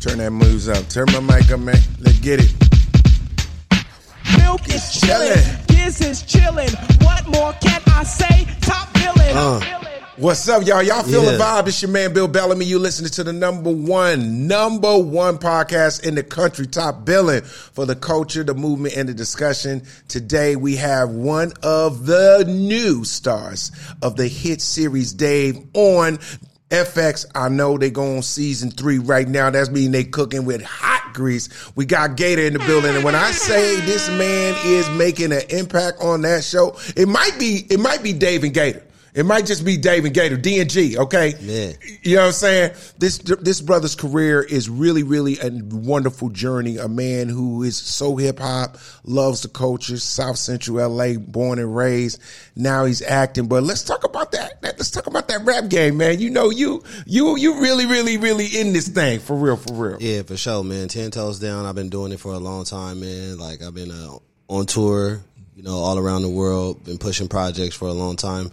Turn that moves up. Turn my mic up, man. Let's get it. Milk is chillin', Giz is chillin'. What more can I say? Top billing. Uh. What's up, y'all? Y'all feel the vibe? It's your man Bill Bellamy. You listening to the number one, number one podcast in the country, top billing for the culture, the movement, and the discussion. Today we have one of the new stars of the hit series, Dave, on FX. I know they go on season three right now. That's mean they cooking with hot grease. We got GaTa in the building, and when I say this man is making an impact on that show, it might be it might be Dave and GaTa. It might just be Dave and GaTa, D and G, okay? Yeah. You know what I'm saying? This this brother's career is really, really a wonderful journey. A man who is so hip hop, loves the culture, South Central LA, born and raised. Now he's acting. But let's talk about that. Let's talk about that rap game, man. You know, you you you really, really, really in this thing for real, for real. Yeah, for sure, man. Ten toes down. I've been doing it for a long time, man. Like I've been uh, on tour, you know, all around the world. Been pushing projects for a long time.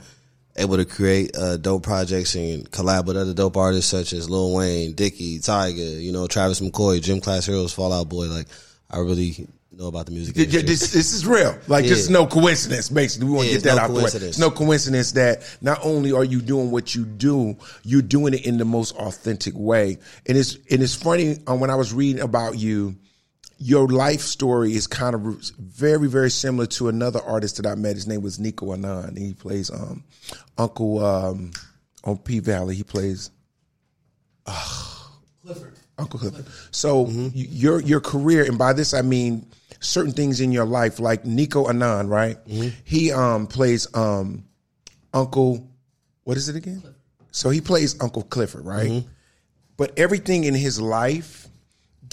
Able to create uh, dope projects and collab with other dope artists such as Lil Wayne, Dicky, Tyga, you know, Travis McCoy, Gym Class Heroes, Fallout Boy. Like I really know about the music. Yeah, yeah. This, this is real. Like, this is no coincidence, basically. We want to Yeah, get that no out the way. It's no coincidence that not only are you doing what you do, you're doing it in the most authentic way. And it's, and it's funny, um, when I was reading about you, your life story is kind of very, very similar to another artist that I met. His name was Nicco Annan. He plays um, Uncle um, on P Valley. He plays Clifford. Uncle Clifford. So y- your your career, and by this I mean certain things in your life, like Nicco Annan, right? He um plays um Uncle. What is it again? So he plays Uncle Clifford, right? But everything in his life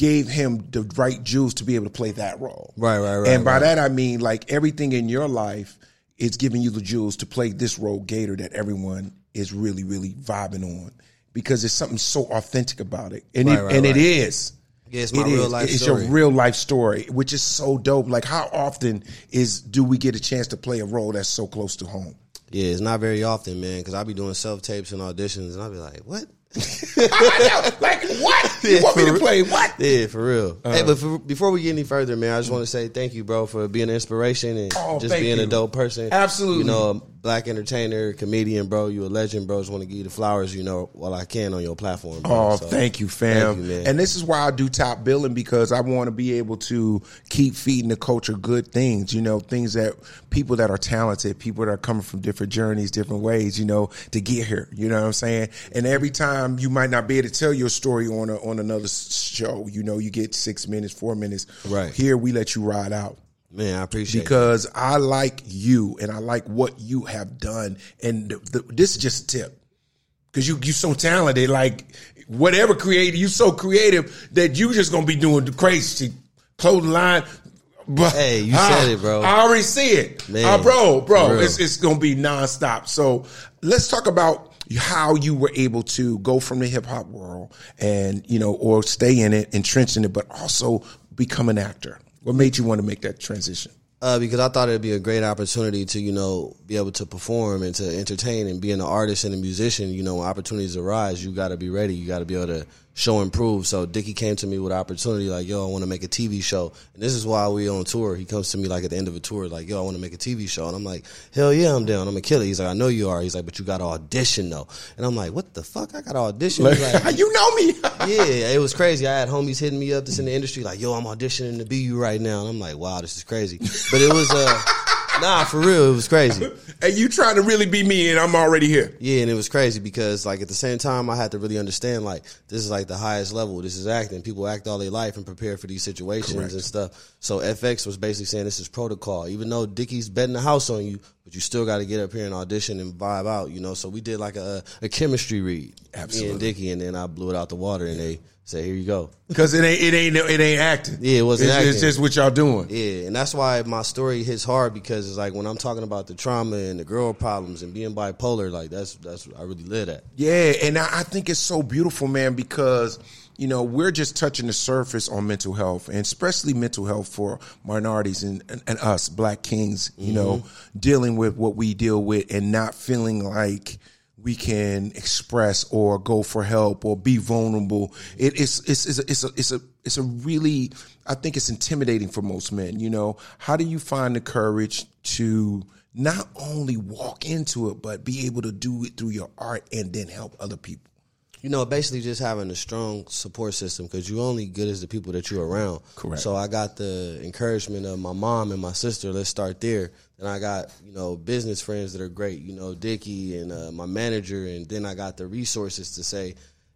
gave him the right jewels to be able to play that role. Right, right, right, And by right. that I mean like everything in your life is giving you the jewels to play this role, GaTa, that everyone is really, really vibing on because there's something so authentic about it, and Right, it right, and it is. Yeah, it's my It real is. life It's story. your real life story, which is so dope. Like, how often is do we get a chance to play a role that's so close to home? yeah, it's not very often, man. Because I be doing self tapes and auditions, and I be like, what? I know, like what? You Yeah, want me to play what? Yeah, for real. Uh-huh. hey, but for, before we get any further, man, I just want to say thank you, bro, for being an inspiration and Oh, just being you. a dope person. Absolutely. You know, a black entertainer, comedian, bro. You a legend, bro. Just want to give you the flowers, you know, while I can on your platform. Bro. Oh, So, thank you, fam. thank you, man. and this is why I do top billing because I want to be able to keep feeding the culture good things, you know, things that people that are talented, people that are coming from different journeys, different ways, you know, to get here. You know what I'm saying? And every time you might not be able to tell your story on a, on another show, you know, you get six minutes, four minutes. Right. Here, we let you ride out Man, I appreciate it. because I like you and I like what you have done. And the, the, this is just a tip because you you so talented. Like whatever creative, you so creative that you just gonna be doing the crazy clothing line. But Hey, you said it, bro. I already see it, Man, Uh, bro, bro. It's it's gonna be nonstop. So let's talk about how you were able to go from the hip hop world and you know, or stay in it, entrenched in it, but also become an actor. What made you want to make that transition? Uh, because I thought it'd be a great opportunity to, you know, be able to perform and to entertain and being an artist and a musician, you know, when opportunities arise, you got to be ready. You got to be able to show and prove. So Dicky came to me with opportunity like, yo, I want to make a TV show. And this is why we on tour. He comes to me like at the end of a tour, like, yo, I want to make a TV show. And I'm like, hell yeah, I'm down. I'm a killer. He's like, I know you are. He's like, but you got to audition though. And I'm like, what the fuck? I got to audition. He's like, you know me. yeah, it was crazy. I had homies hitting me up that's in the industry, like, yo, I'm auditioning to be you right now. And I'm like, wow, this is crazy. But it was, uh, nah, for real, it was crazy. and you trying to really be me, and I'm already here. Yeah, and it was crazy because, like, at the same time, I had to really understand, like, this is like the highest level. This is acting. People act all their life and prepare for these situations Correct. and stuff. So FX was basically saying this is protocol. Even though Dicky's betting the house on you, but you still got to get up here and audition and vibe out, you know. So we did like a, a chemistry read, me Absolutely. and Dicky, and then I blew it out the water, and they said, "Here you go." Because it ain't it ain't it ain't acting. Yeah, it wasn't It's, it's just what y'all doing. Yeah, and that's why my story hits hard because it's like when I'm talking about the trauma and the girl problems and being bipolar, like that's that's what I really live at. Yeah, and I, I think it's so beautiful, man, because you know we're just touching the surface on mental health, and especially mental health for minorities and and, and us, Black Kings. You know, mm-hmm. dealing with what we deal with and not feeling like we can express or go for help or be vulnerable. It, it's, it's, it's, a, it's, a, it's a, it's a really, I think it's intimidating for most men. You know, how do you find the courage to not only walk into it, but be able to do it through your art and then help other people? You know, basically just having a strong support system because you're only good as the people that you're around. Correct. So I got the encouragement of my mom and my sister. Let's start there. Then I got you know business friends that are great. You know, Dicky and uh, my manager, and then I got the resources to say,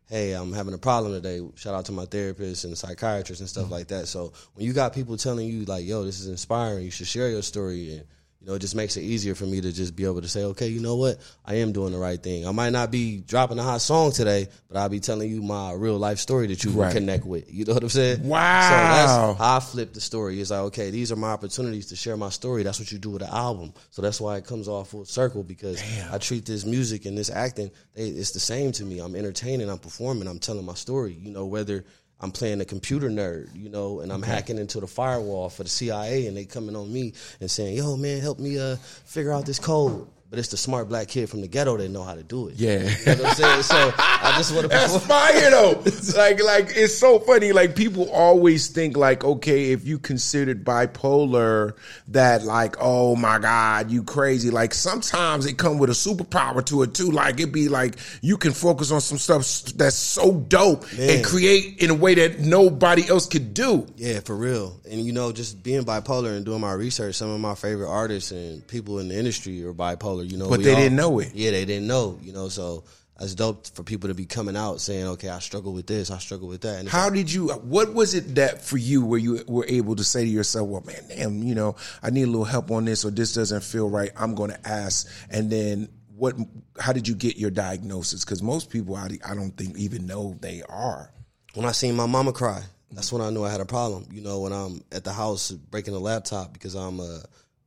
"Hey, I'm having a problem today." Shout out to my therapist and psychiatrist and stuff like that. So when you got people telling you like, "Yo, this is inspiring. You should share your story," and you know, it just makes it easier for me to just be able to say, okay, you know what? I am doing the right thing. I might not be dropping a hot song today, but I'll be telling you my real life story that you Right. can connect with. You know what I'm saying? Wow. So that's how I flip the story. It's like, okay, these are my opportunities to share my story. That's what you do with an album. So that's why it comes all full circle because I treat this music and this acting, they, it's the same to me. I'm entertaining, I'm performing, I'm telling my story. You know, whether I'm playing a computer nerd, you know, and I'm hacking into the firewall for the CIA, and they coming on me and saying, "Yo, man, help me uh, figure out this code." But it's the smart black kid from the ghetto that know how to do it. Yeah. you know what I'm saying. So I just want to That's fire though. like, like it's so funny. Like people always think like, okay, if you considered bipolar, that like, oh my god, you crazy. Like sometimes it come with a superpower to it too. Like it be like you can focus on some stuff that's so dope and create in a way that nobody else could do. Yeah, for real. And you know, just being bipolar and doing my research, some of my favorite artists and people in the industry are bipolar. You know, But they didn't know it. Yeah, they didn't know. You know, so it's dope for people to be coming out saying, "Okay, I struggle with this, I struggle with that." And How did you? What was it that for you where you were able to say to yourself, "Well, man, damn, you know, I need a little help on this, or this doesn't feel right. I'm going to ask." And then, what? How did you get your diagnosis? Because most people, I, I don't think even know they are. when I seen my mama cry, that's when I knew I had a problem. You know, when I'm at the house breaking the laptop because I'm uh,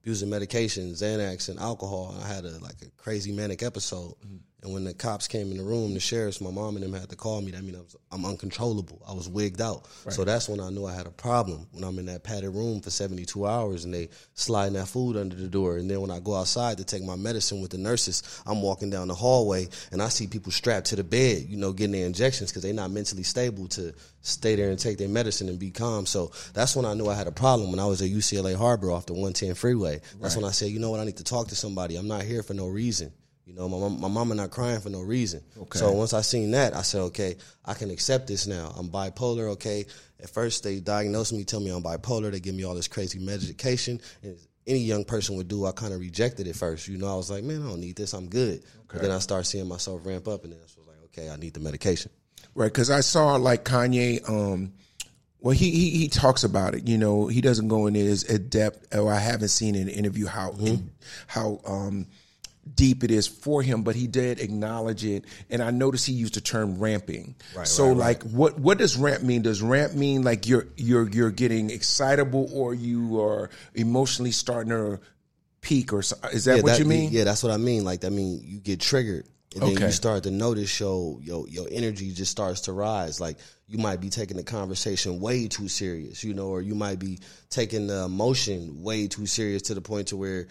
using medication, Xanax and alcohol, I had a like a crazy manic episode. Mm-hmm. And when the cops came in the room, the sheriffs, my mom and them had to call me. That mean I was, I'm uncontrollable. I was wigged out. So that's when I knew I had a problem. When I'm in that padded room for 72 hours and they sliding that food under the door, and then when I go outside to take my medicine with the nurses, I'm walking down the hallway and I see people strapped to the bed, you know, getting their injections because they're not mentally stable to stay there and take their medicine and be calm. So that's when I knew I had a problem. When I was at UCLA Harbor off the 110 freeway, that's when I said, you know what, I need to talk to somebody. I'm not here for no reason. You know, my mom, my mama not crying for no reason. Okay. So once I seen that, I said, okay, I can accept this now. I'm bipolar. Okay. At first, they diagnosed me, tell me I'm bipolar. They give me all this crazy medication. And any young person would do, I kind of rejected it first. You know, I was like, man, I don't need this. I'm good. But then I started seeing myself ramp up, and then I was like, okay, I need the medication. Right, because I saw like Kanye. Um, well, he, he he talks about it. You know, he doesn't go into as in depth. Or I haven't seen in an interview how in, how um, deep it is for him, but he did acknowledge it. And I noticed he used the term ramping. Right, so, right, right. like, what what does ramp mean? Does ramp mean like you're you're you're getting excitable, or you are emotionally starting to peak, or is that yeah, what that- you mean? Yeah, that's what I mean. Like, I mean, you get triggered, and then Okay. you start to notice your your your energy just starts to rise. Like, you might be taking the conversation way too serious, you know, or you might be taking the emotion way too serious to the point to where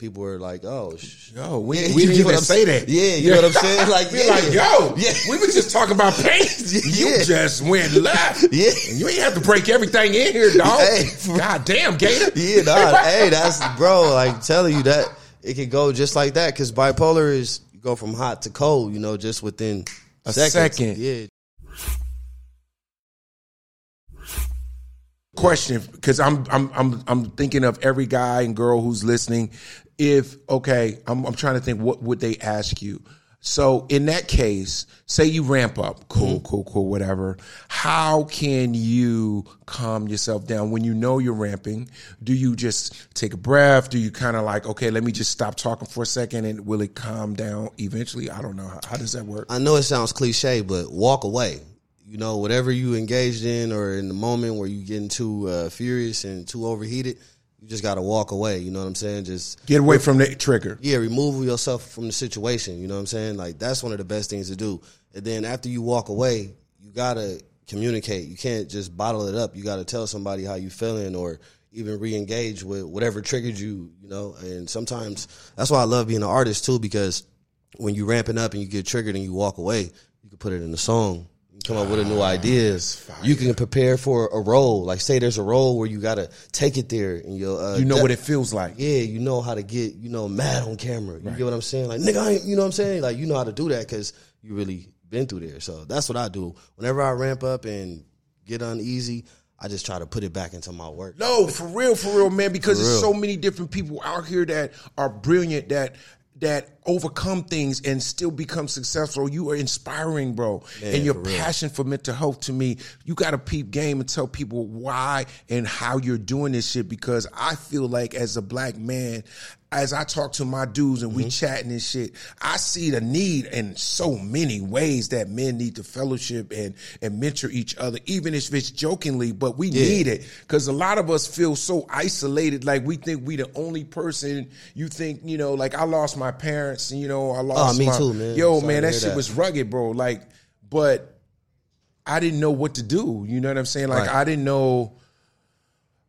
people were like, "Oh, sh- Yo, we, Yeah, we didn't even say that. Yeah, you know what I'm saying? Like, We're yeah. like, yo, Yeah. we was just talking about pain. You just went left. Yeah. And you ain't have to break everything in here, dog. Hey. God damn, GaTa. yeah, nah, hey, that's bro. Like telling you that it could go just like that because bipolar is you go from hot to cold, you know, just within A seconds. second. Yeah, Question, because I'm I'm I'm I'm thinking of every guy and girl who's listening. If okay, I'm I'm trying to think what would they ask you. So in that case, say you ramp up, cool, cool, cool, whatever. How can you calm yourself down when you know you're ramping? Do you just take a breath? Do you kind of like, okay, let me just stop talking for a second, and will it calm down eventually? I don't know. How, how does that work? I know it sounds cliche, but walk away. You know, whatever you engaged in or in the moment where you getting too uh, furious and too overheated, you just got to walk away. You know what I'm saying? Just Get away from the trigger. yeah, remove yourself from the situation. You know what I'm saying? Like that's one of the best things to do. And then after you walk away, you gotta communicate. You can't just bottle it up. You gotta tell somebody how you feeling or even re-engage with whatever triggered you. You know, and sometimes that's why I love being an artist too because when you ramping up and you get triggered and you walk away, you can put it in a song. Come up with a new idea. You can prepare for a role. Like say there's a role where you gotta take it there and you uh, You know what it feels like. yeah, you know how to get, you know, mad on camera. You get what I'm saying? Like, nigga, I ain't, you know what I'm saying? Like, you know how to do that because you really been through there. So that's what I do. Whenever I ramp up and get uneasy, I just try to put it back into my work. No, for real, for real, man. Because For there's real. so many different people out here that are brilliant that that overcome things and still become successful. You are inspiring, bro. and your for passion for mental health to me, you got to peep game and tell people why and how you're doing this shit. Because I feel like as a black man, as I talk to my dudes and we Mm-hmm. chatting and shit, I see the need in so many ways that men need to fellowship and and mentor each other, even if it's jokingly, but we need it because a lot of us feel so isolated. Like we think we the only person. You think you know, like I lost my parents, and you know, I lost. Oh, me my, too, man. Yo, Sorry man, that shit that. was rugged, bro. Like, but I didn't know what to do. You know what I'm saying? Like, Right. I didn't know.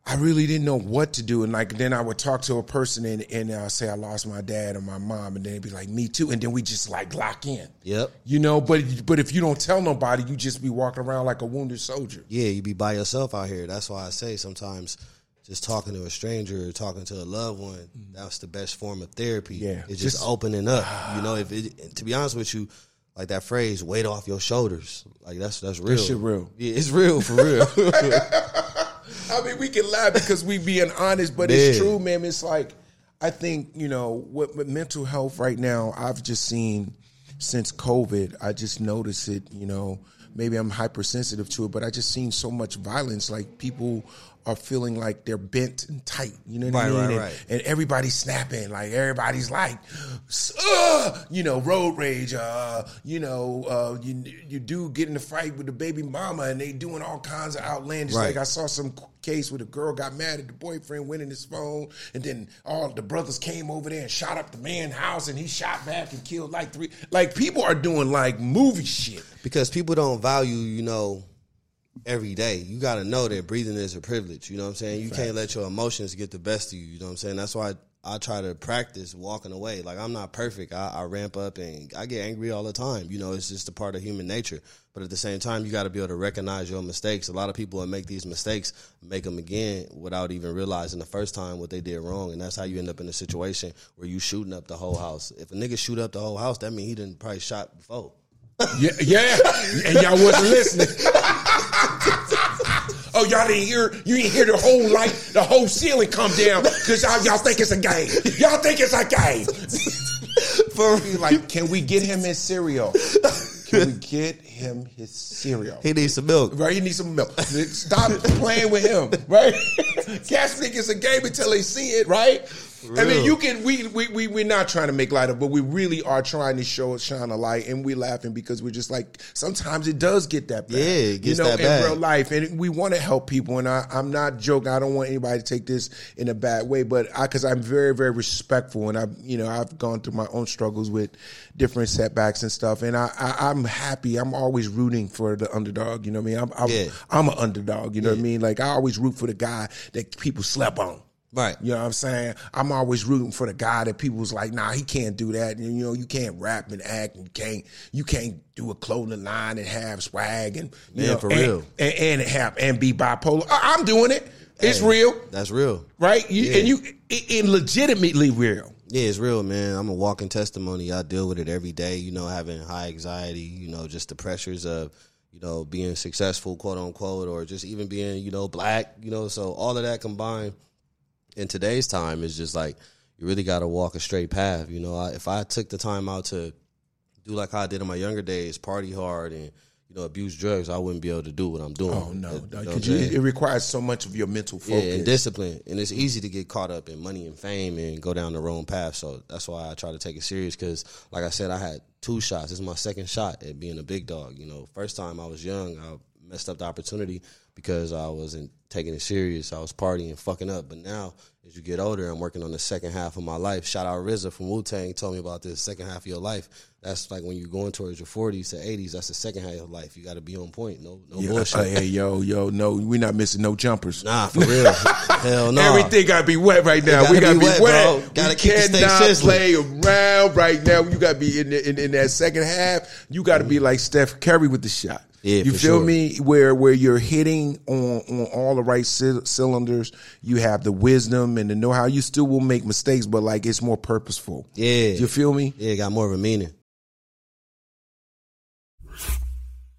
I really didn't know what to do, and like then I would talk to a person and and uh, say I lost my dad or my mom, and then they'd be like, "Me too," and then we just like lock in. Yep. You know, but but if you don't tell nobody, you just be walking around like a wounded soldier. Yeah, you be by yourself out here. That's why I say sometimes just talking to a stranger or talking to a loved one, mm-hmm. that's the best form of therapy. Yeah. It's just, Just- opening up. You know, if it, to be honest with you, like that phrase, weight off your shoulders. Like that's that's real. shit real. Yeah, it's real for real. I mean, we can laugh because we being honest, but it's true, man. It's like I think you know what with mental health right now. I've just seen since COVID. I just noticed it. You know, maybe I'm hypersensitive to it, but I just seen so much violence. Like people are feeling like they're bent and tight. You know what I Right, mean? right, and, right. and everybody's snapping. Like everybody's like, uh, you know, road rage. Uh, you know, uh, you you do get in a fight with the baby mama, and they doing all kinds of outlandish. Like I saw some case where the girl got mad at the boyfriend, went in his phone, and then all the brothers came over there and shot up the man's house, and he shot back and killed like three. Like people are doing like movie shit. because people don't value, you know, every day. You got to know that breathing is a privilege. You know what I'm saying? You can't let your emotions get the best of you. You know what I'm saying? That's why I, try to practice walking away. Like I'm not perfect. I, I ramp up and I get angry all the time. You know, it's just a part of human nature. But at the same time, you got to be able to recognize your mistakes. A lot of people that make these mistakes make them again without even realizing the first time what they did wrong, and that's how you end up in a situation where you shooting up the whole house. If a nigga shoot up the whole house, that means he didn't probably shot before. Yeah, yeah. and y'all wasn't listening. oh, y'all didn't hear. You didn't hear the whole light, the whole ceiling come down because y'all, y'all think it's a game. Y'all think it's a game. For Like, can we get him his cereal? Can we get him his cereal? He needs some milk. Right, he needs some milk. Stop playing with him, right? Cats think it's a game until they see it, right? I mean, you can. We we we we're not trying to make light of, but we really are trying to show shine a light, and we're laughing because we're just like sometimes it does get that bad. Yeah, it gets you know, that in bad. real life, and we want to help people. And I, I'm not joking. I don't want anybody to take this in a bad way, but I because I'm very very respectful, and I've you know I've gone through my own struggles with different setbacks and stuff, and I, I I'm happy. I'm always rooting for the underdog. You know what I mean? I'm I'm, Yeah. I'm an underdog. You know what I mean? Like I always root for the guy that people slept on. Right. You know what I'm saying? I'm always rooting for the guy that people was like, nah, he can't do that. And, you know, you can't rap and act and you can't you can't do a clothing line and have swag and you Man, know, for and, real. and, and have and be bipolar. I- I'm doing it. It's Hey, real, That's real. right? You, Yeah. And you it, it legitimately real. Yeah, it's real, man. I'm a walking testimony. I deal with it every day, you know, having high anxiety, you know, just the pressures of, you know, being successful, quote unquote, or just even being, you know, black, you know, so all of that combined in today's time is just like you really got to walk a straight path, you know. I, if I took the time out to do like how I did in my younger days, party hard and, you know, abuse drugs, I wouldn't be able to do what I'm doing. Oh no, You know what I'm because you, saying? it requires so much of your mental focus. Yeah, and discipline. And it's easy to get caught up in money and fame and go down the wrong path. So that's why I try to take it serious because, like I said, I had two shots. This is my second shot at being a big dog. You know, first time I was young, I messed up the opportunity because I wasn't taking it serious. I was partying and fucking up. But now, as you get older, I'm working on the second half of my life. Shout out RZA from Wu Tang told me about this second half of your life. That's like when you're going towards your 40s to 80s. That's the second half of your life. You got to be on point. No, no Yeah, bullshit. hey, yo, yo, no, we're not missing no jumpers. Nah, for real. Hell no. Everything gotta be wet right now. We gotta gotta be wet, wet. Gotta we keep the steak cannot sizzling. play around right now. You gotta be in, the, in in that second half. You gotta be mm. like Steph Curry with the shot. Yeah, you feel sure. me? Where where you're hitting on on all the right cy- cylinders. You have the wisdom and the know how. You still will make mistakes, but like it's more purposeful. Yeah. You feel me? Yeah, got more of a meaning.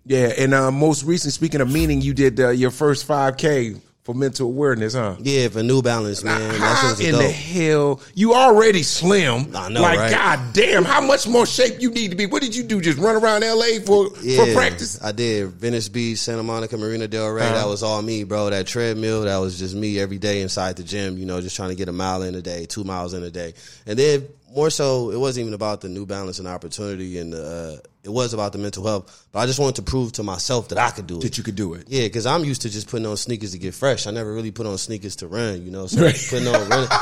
Yeah. And uh, most recent, speaking of meaning, you did uh, your first 5K for mental awareness, huh? Yeah, for New Balance, man. that how in dope. the hell you already slim? I know, like right? god damn, how much more shape you need to be? What did you do? Just run around L.A. for for practice? I did Venice Beach, Santa Monica, Marina Del Rey. Uh-huh. That was all me, bro. That treadmill, that was just me every day inside the gym. You know, just trying to get a mile in a day, two miles in a day, and then more so, it wasn't even about the New Balance and opportunity, and uh, it was about the mental health. But I just wanted to prove to myself that I could do it. That you could do it. Yeah, because I'm used to just putting on sneakers to get fresh. I never really put on sneakers to run, you know. So Right. putting on running.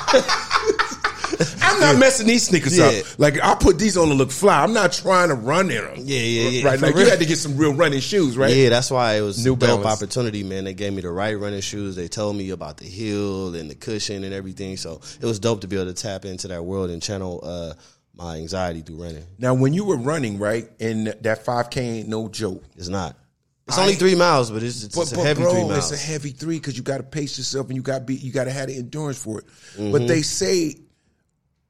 I'm not messing these sneakers Yeah. up. Like I put these on to look fly. I'm not trying to run in them. Yeah, yeah, yeah. Right. For Like you had to get some real running shoes, right? Yeah, that's why it was New New dope Balance. opportunity, man. They gave me the right running shoes. They told me about the heel and the cushion and everything. So it was dope to be able to tap into that world and channel uh, my anxiety through running. Now, when you were running, right, and that 5K ain't no joke. It's not. It's I- only three miles, but it's, it's, But, it's a but heavy bro, three miles. it's a heavy three because you got to pace yourself and you got to be you got to have the endurance for it. Mm-hmm. But they say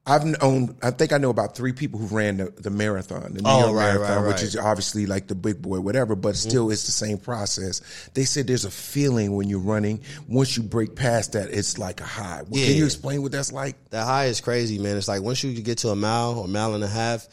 I've known I think I know about three people who ran the, the marathon, the New Oh, York right, marathon, right, Mm-hmm. which is obviously like the big boy, whatever. But still, it's the same process. They said there's a feeling when you're running. Once you break past that, it's like a high. Well, Can you explain what that's like? that high is crazy, man. It's like once you get to a mile or mile and a half,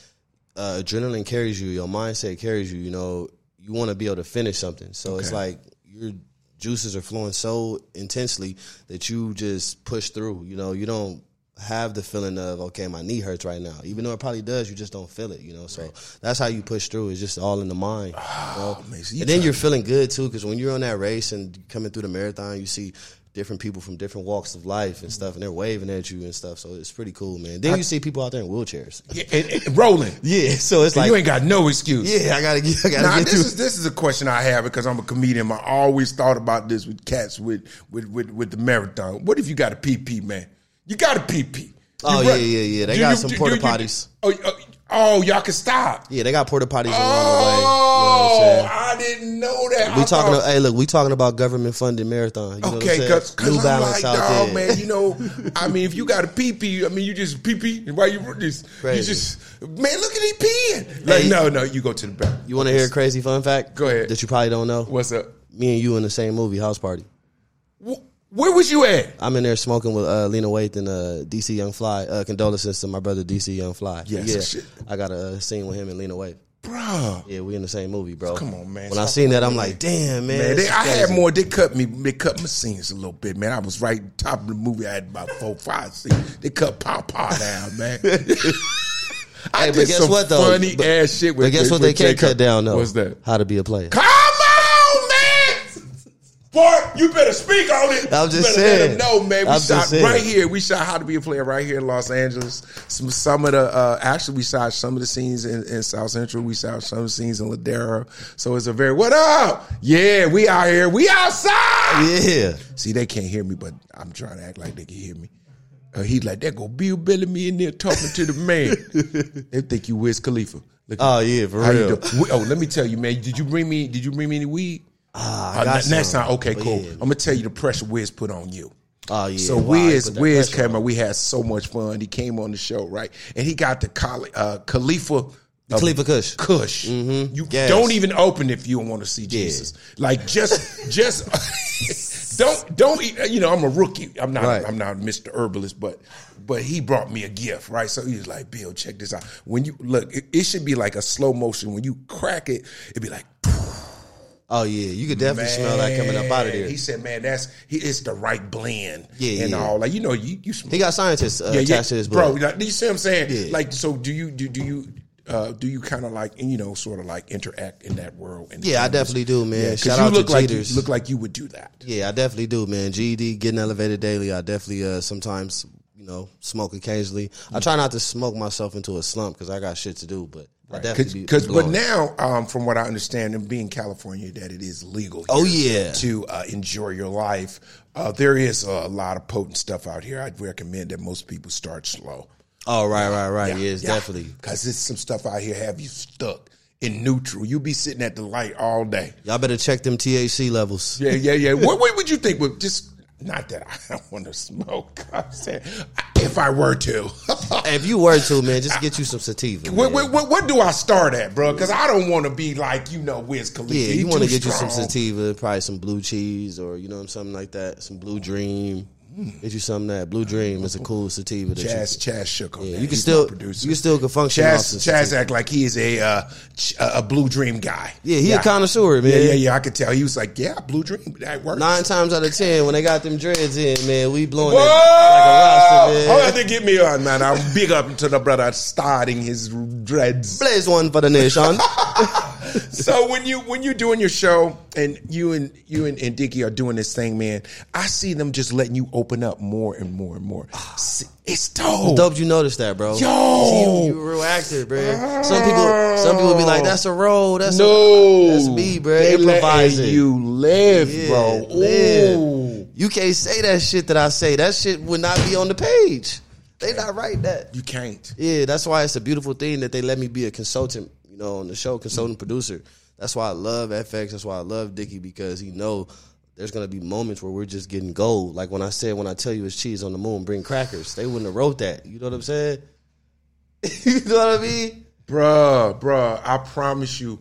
uh, adrenaline carries you. Your mindset carries you. You know, you want to be able to finish something. So it's like your juices are flowing so intensely that you just push through. You know, you don't have the feeling of okay, my knee hurts right now. Even though it probably does, you just don't feel it. You know, so that's how you push through. It's just all in the mind. you ah, know? man, you and then you're feeling good too because when you're on that race and coming through the marathon, you see different people from different walks of life and stuff, and they're waving at you and stuff. So it's pretty cool, man. Then you see people out there in wheelchairs. Yeah, and, and rolling. Yeah, so it's like you ain't got no excuse. yeah, I gotta get, I gotta Now, get this through. is this is a question I have because I'm a comedian. I always thought about this with cats with with with, with the marathon. What if you got a PP, man? You got a PP. Oh, you Oh, yeah, yeah, yeah. They Do got you- some do- porta do potties. Oh, oh, oh, y'all can stop. yeah, they got porta potties along Oh, the way. You know oh, saying? I didn't know that. We I talking. thought- hey, look, we talking about government funded marathon. You Okay, cause, saying? New I'm Balance like, out there, man. You know, I mean, if you got a PP, I mean, you just pee PP. Why you just, you just, man, look at he peeing. Like, Hey. no, no, you go to the back. You want to hear a crazy fun fact? Go ahead. That you probably don't know. What's up? Me and you in the same movie, House Party. Wh- Where was you at? I'm in there smoking with uh, Lena Waithe and uh, DC Young Fly. Uh, condolences to my brother DC Young Fly. Yes, yeah. shit. I got a scene with him and Lena Waithe. Bruh. Yeah, we in the same movie, bro. Come on, man. When I seen that, I'm playing. like, damn, man. Man, they, I had more. They cut me. They cut my scenes a little bit, man. I was right top of the movie. I had about four, five scenes. They cut Papa down, man. I Hey, did but guess some what, though? funny But- ass shit. With But guess with- what they can't J. cut down though? What's that? How to be a player. Come on, man. You better speak on it. I'm just you better Let saying. know, man. We I'm shot right here. We shot How to Be a Player right here in Los Angeles. Some some of the uh, actually we shot some of the scenes in, in South Central. We shot some scenes in Ladera. So it's a very what up? Yeah, we out here. We outside. Yeah. See, they can't hear me, but I'm trying to act like they can hear me. Uh, he's like, there go Bill Bellamy in there talking to the man. they think you Wiz Khalifa. Look, Oh, yeah, for real. Oh, let me tell you, man. Did you bring me? Did you bring me any weed? Ah, Uh, next some, time, okay, but cool. yeah. I'm gonna tell you the pressure Wiz put on you. Oh yeah. So Wow, Wiz, Wiz came on. out. We had so much fun. He came on the show, right? And he got the uh, Khalifa. Khalifa Kush. Kush. You Yes. don't even open if you don't want to see Jesus. Like just, just don't, don't. eat- You know, I'm a rookie. I'm not. Right. I'm not Mr. Herbalist, but but he brought me a gift, right? So he was like, "Bill, check this out. When you look, it, it should be like a slow motion. When you crack it, it'd be like." Oh yeah, you could definitely smell that coming up out of there. He said, "Man, that's he, it's the right blend, Yeah, and yeah. all. Like you know, you you He got scientists uh, yeah, attached yeah, to his bro. blood. Like, you see what I'm saying? Yeah. Like, so do you do do you uh, do you kind of like you know sort of like interact in that world? Yeah, I definitely do, man. Yeah, Shout you out look to like Cheaters. you look like you would do that. Yeah, I definitely do, man. GED getting elevated daily. I definitely uh, sometimes know smoke occasionally. I try not to smoke myself into a slump because I got shit to do, but I definitely be Because, but now, um, from what I understand, and being California, that it is legal. Oh, yeah. to uh, enjoy your life. Uh, there is a lot of potent stuff out here. I'd recommend that most people start slow. oh right, right, right. Yeah, it's definitely. because there's some stuff out here have you stuck in neutral. You be sitting at the light all day. Y'all better check them THC levels. Yeah, yeah, yeah. what, what would you think? Would just not that I want to smoke. I'm saying if I were to. If you were to, man, just get you some sativa. What, what, what, what do I start at, bro? Because I don't want to be like you know Wiz Khalifa. Yeah, you want to get you some sativa, probably some blue cheese or you know something like that, some blue dream. Get you something that blue dream is a cool sativa. That Chaz, you, Chaz shook on yeah, that. you can He's still my producer. you still can function. off Chaz, some Chaz sativa. act like he is a uh, ch- a blue dream guy. Yeah, he a connoisseur, man. Yeah, yeah, yeah. I could tell. He was like, yeah, blue dream. That works. Nine times out of ten, when they got them dreads in, man, we blowing Whoa! it like a roster, man. Hold on to get me on, man. I'm big up to the brother starting his dreads. Blaze one for the nation. so when you when you're doing your show and you and you and, and Dicky are doing this thing, man, I see them just letting you open up more and more and more. It's dope. Dope, you noticed that, bro. Yo! See, you, you a real actor, bro. Some people, some people be like, "That's a role." That's No, a, that's me, bro. They Improvising. you live, Yeah, bro. live. Ooh. You can't say that shit that I say. That shit would not be on the page. They not write that. You can't. Yeah, that's why it's a beautiful thing that they let me be a consultant, you know, on the show, consultant producer. That's why I love FX. That's why I love Dicky because he know there's gonna be moments where we're just getting gold. Like when I said, when I tell you it's cheese on the moon, bring crackers. They wouldn't have wrote that. You know what I'm saying? you know what I mean? Bruh, bruh, I promise you,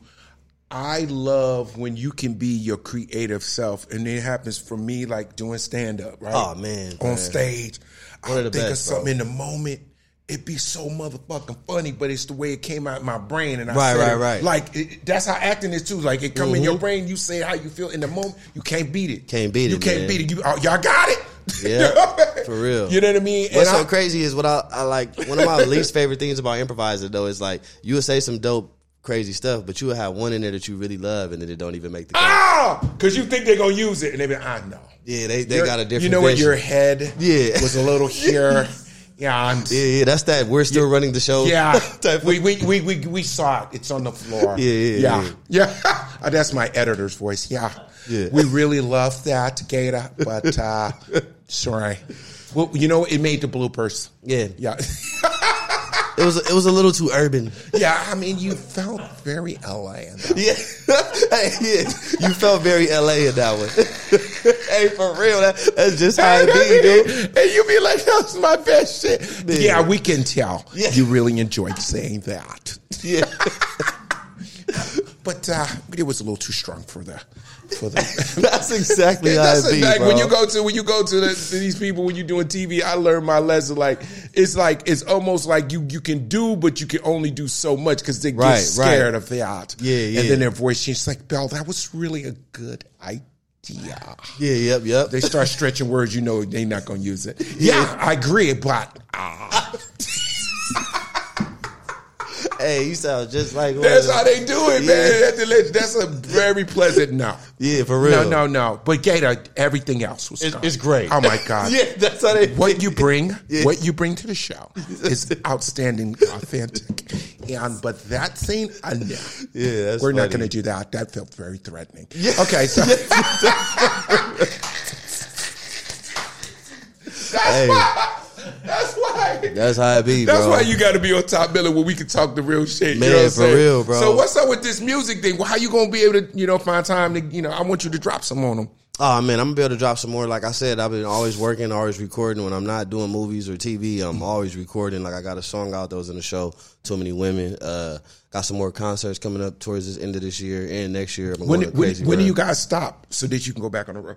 I love when you can be your creative self. And it happens for me like doing stand up, right? Oh, man, On man. stage. One I of the think of best, bro. something in the moment. It'd be so motherfucking funny, but it's the way it came out of my brain. And I Right, said right, right. Mm-hmm. Like, it, that's how acting is too. Like, it come in your brain, you say how you feel in the moment. You can't beat it. Can't beat it. You can't man. beat it. You, oh, y'all got it? Yeah, for real. You know what I mean? What's And so I- crazy is what I, I like. One of my least favorite things about improvising though is like you would say some dope, crazy stuff, but you would have one in there that you really love, and then it don't even make the cut. Ah! Because you think they're to use it. And they be like, I know. Yeah, they they Your- got a different. You know what? Your head Yeah. was a little here. Yeah, I'm, Yeah, yeah, that's that. We're still running the show. yeah. we, we, we, we, we saw it. It's on the floor. Yeah, yeah, yeah. Yeah. Uh, that's my editor's voice. Yeah. Yeah. We really love that, GaTa, but uh, sorry. Well, you know, it made the bloopers. yeah. Yeah. It was it was a little too urban. yeah, I mean, you felt very LA. in that. Yeah, hey, yeah. You felt very LA in that one. hey, for real, that, that's just how it be, dude. And you be like, that's my best shit. Yeah. Yeah, we can tell. Yeah. You really enjoyed saying that. Yeah, But uh, it was a little too strong for the for the. that's exactly how That's it be, like when you go to when you go to, the, to these people when you're doing TV. I learned my lesson. Like it's like it's almost like you you can do, but you can only do so much because they Right, get scared right. of that. Yeah, yeah. And then their voice changes. Like Bell, that was really a good idea. yeah, yep, yep. They start stretching words, you know they're not going to use it. Yeah, I agree, but ah. hey, you sound just like that's how they do it, man. That's- That's a very pleasant no. Yeah, for real. No, no, no. But GaTa, everything else was It's- it's great. Oh my god. Yeah, that's how they. What you bring, Yeah. what you bring to the show is outstanding, authentic. And but that scene, I know. Yeah, that's We're not going to do that. That felt very threatening. Okay, so Hey, that's why. that's how it be, That's bro. why you got to be on top billing where we can talk the real shit. Man, you know what for saying? real, bro. So what's up with this music thing? Well, how you gonna be able to, you know, find time to, you know? I want you to drop some on them. Oh man, I'm gonna be able to drop some more. Like I said, I've been always working, always recording. When I'm not doing movies or TV, I'm always recording. Like I got a song out that was in the show, Too Many Women. Uh, got some more concerts coming up towards this end of this year and next year. I'm When when, when do you guys stop so that you can go back on the road?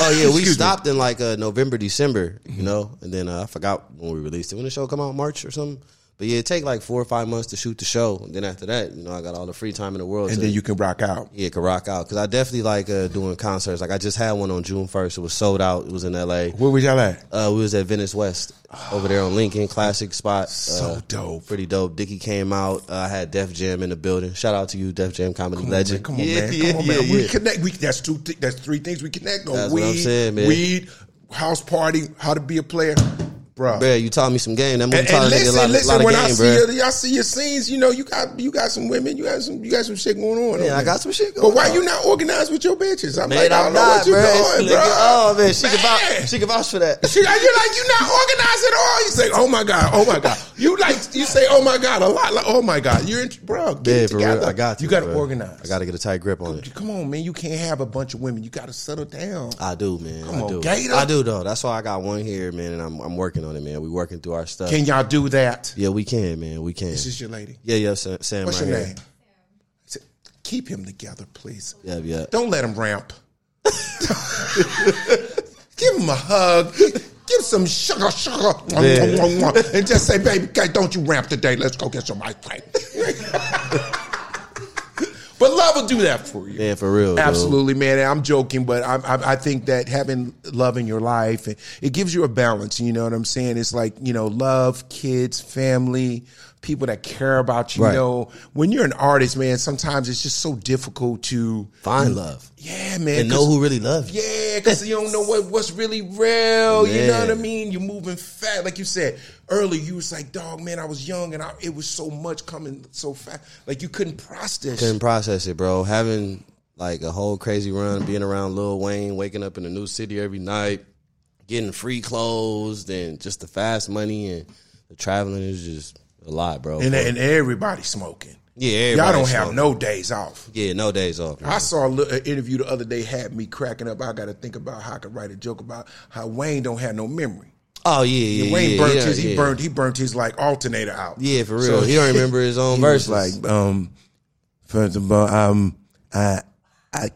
Oh yeah, we Excuse me. stopped in like uh, November, December, you know, and then uh, I forgot when we released it. When the show come out, March or something. But yeah, it take like four or five months to shoot the show. And then after that, you know, I got all the free time in the world. And to, then you can rock out. yeah, can rock out because I definitely like uh, doing concerts. Like I just had one on June first. It was sold out. It was in L.A. Where was y'all at? Uh, we was at Venice West over there on Lincoln, classic spot. So Uh, dope. pretty dope. Dicky came out. Uh, I had Def Jam in the building. Shout out to you, Def Jam comedy Come legend. on, man. Come on, yeah, man. Yeah, Come on, yeah, man. yeah. We connect. We, that's two. Th- that's three things we connect on. That's weed, what I'm saying, man. weed, house party, how to be a player, bro. Bruh, you taught me some game. That movie And, taught and a nigga a listen, lot, listen. lot of when game, I see bruh. your, y'all see your scenes, you know you got you got some women, you got some you got some shit going on. Yeah, I got some shit But why on. you not organized with your bitches? I'm Man, like, I don't know not, what you bruh. doing, bro. Oh man, she can vouch. She can vouch for that. She, you're like you not organized at all. You say, "Oh my god, oh my god." You like you say, "Oh my god" a lot. Like, "Oh my god," you're in, bro. Get Yeah, together. real. I got to. You got to organize. I got to get a tight grip on it. Come on, man. You can't have a bunch of women. You got to settle down. I do, man. Come I on, do. GaTa. I do though. That's why I got one here, man, and I'm I'm working on it, man. We working through our stuff. Can y'all do that? yeah, we can, man. We can. This is your lady. Yeah, yeah, Sam. Sam What's right your here. name? Keep him together, please. Yeah, yeah. Don't let him ramp. Give him a hug. Give some sugar, sugar, Yeah. and just say, "Baby, don't you ramp today? Let's go get some ice cream." but love will do that for you. Yeah, for real. Absolutely, man. And I'm joking, but I, I, I think that having love in your life, it gives you a balance. You know what I'm saying? It's like you know, love, kids, family, people that care about you. Right. You know, when you're an artist, man, sometimes it's just so difficult to Find love yeah, man. and know who really loves you. yeah, because you don't know what, what's really real. You know what I mean? You're moving fast. Like you said earlier, you was like, dog, man, I was young and I, it was so much coming so fast. Like you couldn't process. Couldn't process it, bro. Having like a whole crazy run, being around Lil Wayne, waking up in a new city every night, getting free clothes, and just the fast money and the traveling is just a lot, bro. and, and everybody smoking. Yeah, Y'all don't have no days off. Yeah, no days off. man. I saw a little, an interview the other day had me cracking up. I got to think about how I could write a joke about how Wayne don't have no memory. Oh yeah, yeah, Wayne yeah, burnt yeah, his he yeah. burned he burnt his like alternator out. Yeah, for real. So he don't remember his own verses. like, um, first of all, um, I I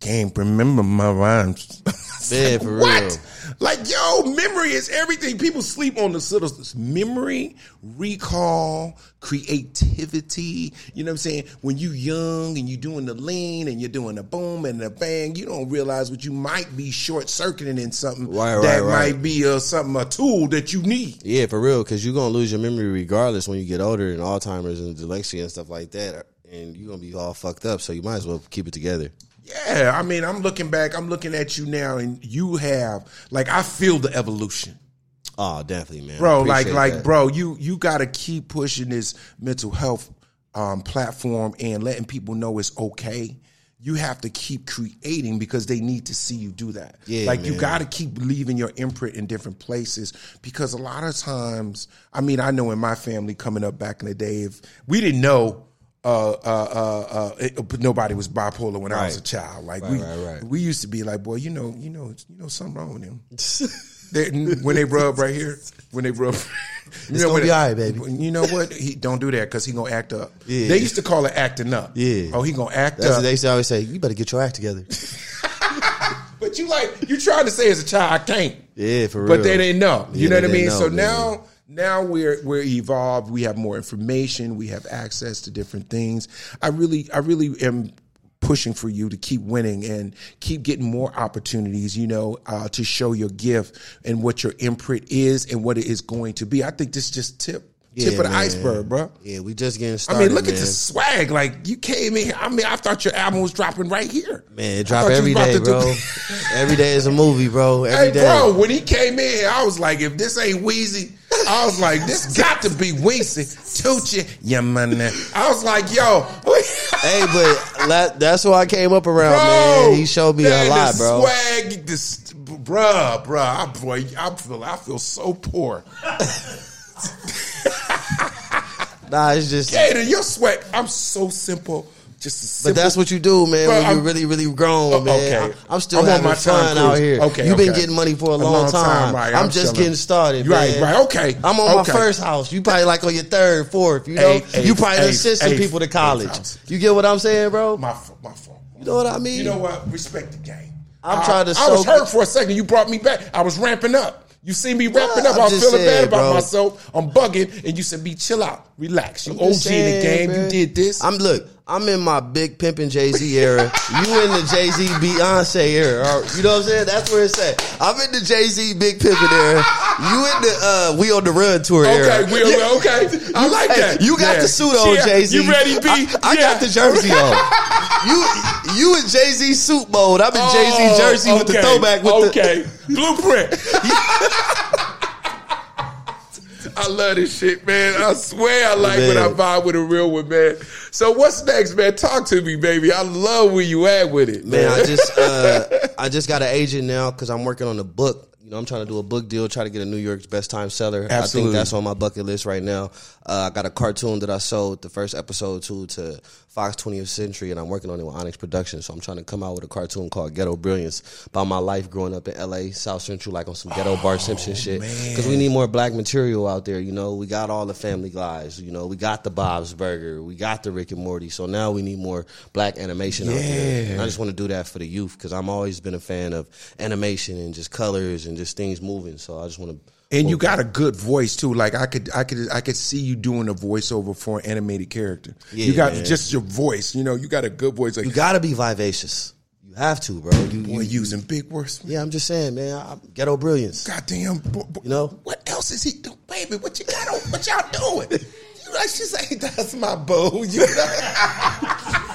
can't remember my rhymes. Yeah, for what? real. Like, yo, memory is everything. People sleep on the little memory, recall, creativity. You know what I'm saying? When you young and you doing the lean and you're doing the boom and the bang, you don't realize what you might be short circuiting in something Right, that right, right. might be a, something a tool that you need. Yeah, for real, because you're gonna lose your memory regardless when you get older and Alzheimer's and dyslexia and stuff like that, and you're gonna be all fucked up. So you might as well keep it together. Yeah, I mean, I'm looking back, I'm looking at you now, and you have like I feel the evolution. Oh, definitely, man, bro like like that. bro you you got to keep pushing this mental health um, platform and letting people know it's okay you have to keep creating because they need to see you do that Yeah, like you got to keep leaving your imprint in different places because a lot of times i mean i know in my family coming up back in the day if we didn't know uh, uh, uh, uh, it, nobody was bipolar when I was a child. Like Right, we, right, right. we used to be like, boy, you know, you know, you know, something wrong with him. They, when they rub right here, when they rub, you gonna when be all right, baby. You know what? He don't do that because he gonna act up. Yeah. They used to call it acting up. Yeah. Oh, he gonna act That's up. they used to always say. You better get your act together. but you like you trying to say as a child, I can't. Yeah, for real. But they didn't know. You Yeah, know what I mean? didn't so know, now man. Now we're we're evolved. We have more information. We have access to different things. I really I really am pushing for you to keep winning and keep getting more opportunities, you know, uh, to show your gift and what your imprint is and what it is going to be. I think this is just tip tip of the man. iceberg, bro. Yeah, we just getting started. I mean, look man. at the swag. Like you came in. I mean, I thought your album was dropping right here. Man, it drop every day, to do- bro. every day is a movie, bro. Every Hey, day. bro, when he came in I was like, if this ain't Weezy, I was like, this got to be Weezy. Tucci, yeah, man. I was like, yo, Hey, but that's who I came up around, bro. man. He showed me man, a lot, the bro. Swag, this, bruh, bruh. I, boy, I feel, I feel so poor. Nah, it's just. GaTa, your swag, I'm so simple. Just a But that's what you do, man. Bro, when I'm- you're really, really grown, Oh, man. okay. I- I'm still I'm having fun out here. Okay, You've been okay. getting money for a A long, long time. time, right. I'm, I'm just chilling. getting started, Right, man. right, okay. I'm on Okay. my first house. You probably like on your third, fourth. You know, Eighth, you probably done eighth, sent some eighth, people to college. You get what I'm saying, bro? my my fault. You know what I mean? You know what? Respect the game. I'm I- trying to I was hurt for a second. You brought me back. I was ramping up. You see me wrapping up. I'm I'm feeling bad about bro. myself. I'm bugging, and you said, "Be chill out, relax. You OG Just in the saying, game. You did this. I'm look. I'm in my big pimpin' Jay Z era. you in the Jay Z Beyonce era. You know what I'm saying? That's where it's at. I'm in the Jay Z big pimpin' era. You in the uh, We on the Run tour era. Okay, we okay. I like Hey, that. You got Yeah. the suit on, Yeah. Jay Z. You ready, B? I, I Yeah. got the jersey on. You you in Jay Z suit mode. I'm in Jay Z Oh, jersey with the throwback. With okay, blueprint. I love this shit, man. I swear I like when I vibe with a real one, man. So what's next, man? Talk to me, baby. I love where you at with it, Man, man. I just uh, I just got an agent now because I'm working on a book. You know, I'm trying to do a book deal, try to get a New York's best time seller. I Absolutely. think that's on my bucket list right now. Uh, I got a cartoon that I sold the first episode to to Fox 20th Century, and I'm working on it with Onyx Productions. So I'm trying to come out with a cartoon called Ghetto Brilliance about my life growing up in LA, South Central, like on some ghetto Bart Simpson shit. Because we need more black material out there. You know, we got all the Family Guys. You know, we got the Bob's Burger, we got the Rick and Morty. So now we need more black animation out there. Yeah. And I just want to do that for the youth because I'm always been a fan of animation and just colors and just things moving. So I just want to. And you got a good voice too. Like I could, I could, I could see you doing a voiceover for an animated character. Yeah, you got man. just your voice. You know, you got a good voice. Like You got to be vivacious. You have to, bro. You, boy, you- using big words. yeah, I'm just saying, man. I'm ghetto brilliance. Goddamn, boy, boy, You know? what else is he doing, baby? What you got on? What y'all doing? You like she's like, that's my boo. You know?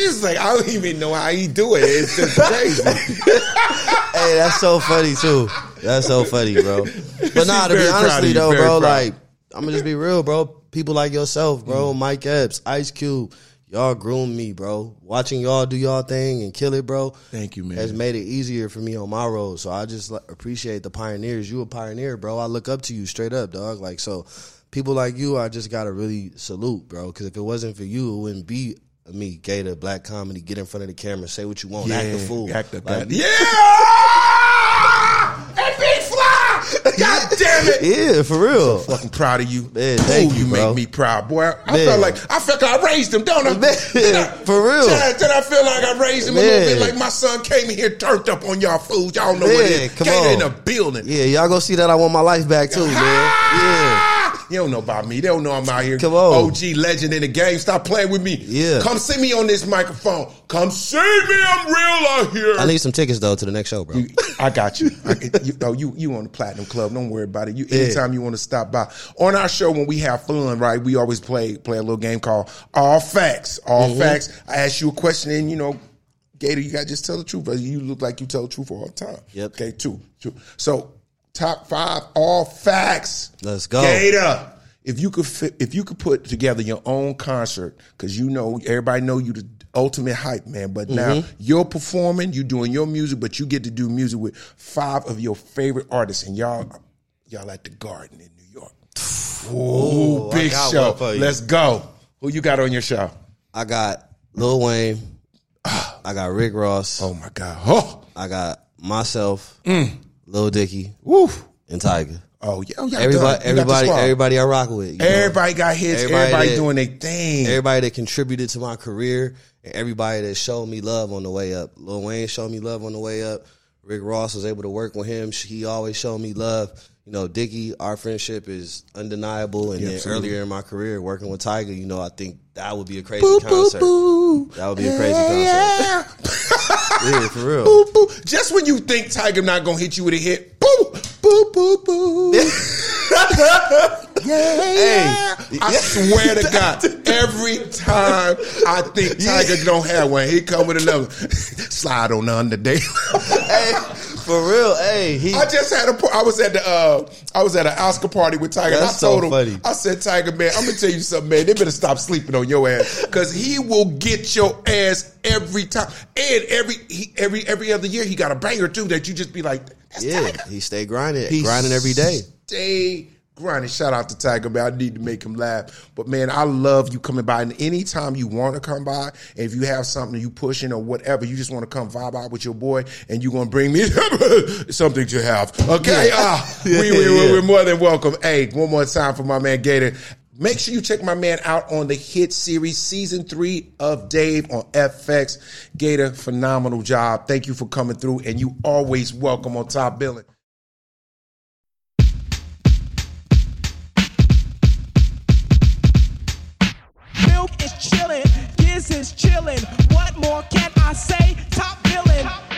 She's like, I don't even know how he do it. It's just crazy. hey, that's so funny too. That's so funny, bro. But nah, to be very proud of honestly though, bro, proud. like I'm gonna just be real, bro. People like yourself, bro, mm. Mike Epps, Ice Cube, y'all groomed me, bro. Watching y'all do y'all thing and kill it, bro. Thank you, man. Has made it easier for me on my road. So I just like, appreciate the pioneers. You a pioneer, bro. I look up to you straight up, dog. Like so, people like you, I just gotta really salute, bro. Because if it wasn't for you, it wouldn't be. Me, GaTa, black comedy, get in front of the camera, say what you want, act a fool. Act a Like, bad. Yeah! That big fly! God damn it! Yeah, for real. Fucking proud of you. Man, thank Ooh, you, you bro. make me proud, boy. I, I felt like I felt like I raised him, don't I? Man, I- for real. Did I, did I feel like I raised him a little bit? Like my son came in here turned up on y'all fools. Y'all know what Man, it is. come GaTa on. in the building. Yeah, y'all go see that I want my life back too, man. Yeah. You don't know about me. They don't know I'm out here. Come on. OG legend in the game. Stop playing with me. Yeah. Come see me on this microphone. Come see me. I'm real out here. I need some tickets though to the next show, bro. I got you. I, you, oh, you you on the platinum club? Don't worry about it. You Yeah. anytime you want to stop by on our show when we have fun, right? We always play play a little game called All Facts. All Mm-hmm. Facts. I ask you a question, and you know, GaTa, you got to just tell the truth. You look like you tell the truth all the time. Yep. Okay. Two. Two. So top five All Facts. Let's go. GaTa. If you could fit, if you could put together your own concert, because you know everybody know you the ultimate hype man, but now Mm-hmm. you're performing, you're doing your music, but you get to do music with five of your favorite artists, and y'all y'all at the Garden in New York. Ooh, I big show. one for you. Let's go. Who you got on your show? I got Lil Wayne. I got Rick Ross. Oh my God. Oh, I got myself, Mm. Lil Dicky, woo. and Tyga. Oh yeah. Oh, Everybody, done. You got the everybody, everybody I rock with. you know? Everybody got hits. Everybody Everybody, that- doing their thing. everybody that contributed to my career, and everybody that showed me love on the way up. Lil Wayne showed me love on the way up. Rick Ross was able to work with him. He always showed me love. You know, Dicky, our friendship is undeniable. And Yeah, then absolutely. earlier in my career, working with Tyga, you know, I think that would be a crazy concert. That would be a crazy Yeah. concert. Yeah, for real. Boo, boo. Just when you think Tyga not gonna hit you with a hit, boo, boo, boo, boo. yeah, yeah. I swear to God, every time I think Tyga don't have one, he come with another. Slide on the underday. hey, for real. Hey, he. I just had a. I was at the. Uh, I was at an Oscar party with Tyga. and I That's so told him. funny. I said, Tyga, man, I'm gonna tell you something, man. They better stop sleeping on your ass because he will get your ass every time. And every he, every every other year, he got a banger too that you just be like, That's yeah, Tyga. he stay grinding, He grinding every day. Stay grinding. Shout out to Tyga, man. I need to make him laugh. But man, I love you coming by. And anytime you want to come by, if you have something you pushing or whatever, you just want to come vibe out with your boy, and you're gonna bring me something to have. Okay, ah, we, we, Yeah. we're more than welcome. Hey, one more time for my man GaTa. Make sure you check my man out on the hit series, season three of Dave on FX. GaTa, phenomenal job. Thank you for coming through, and you always welcome on Top Billing. Is chillin'. What more can I say? Top billin'.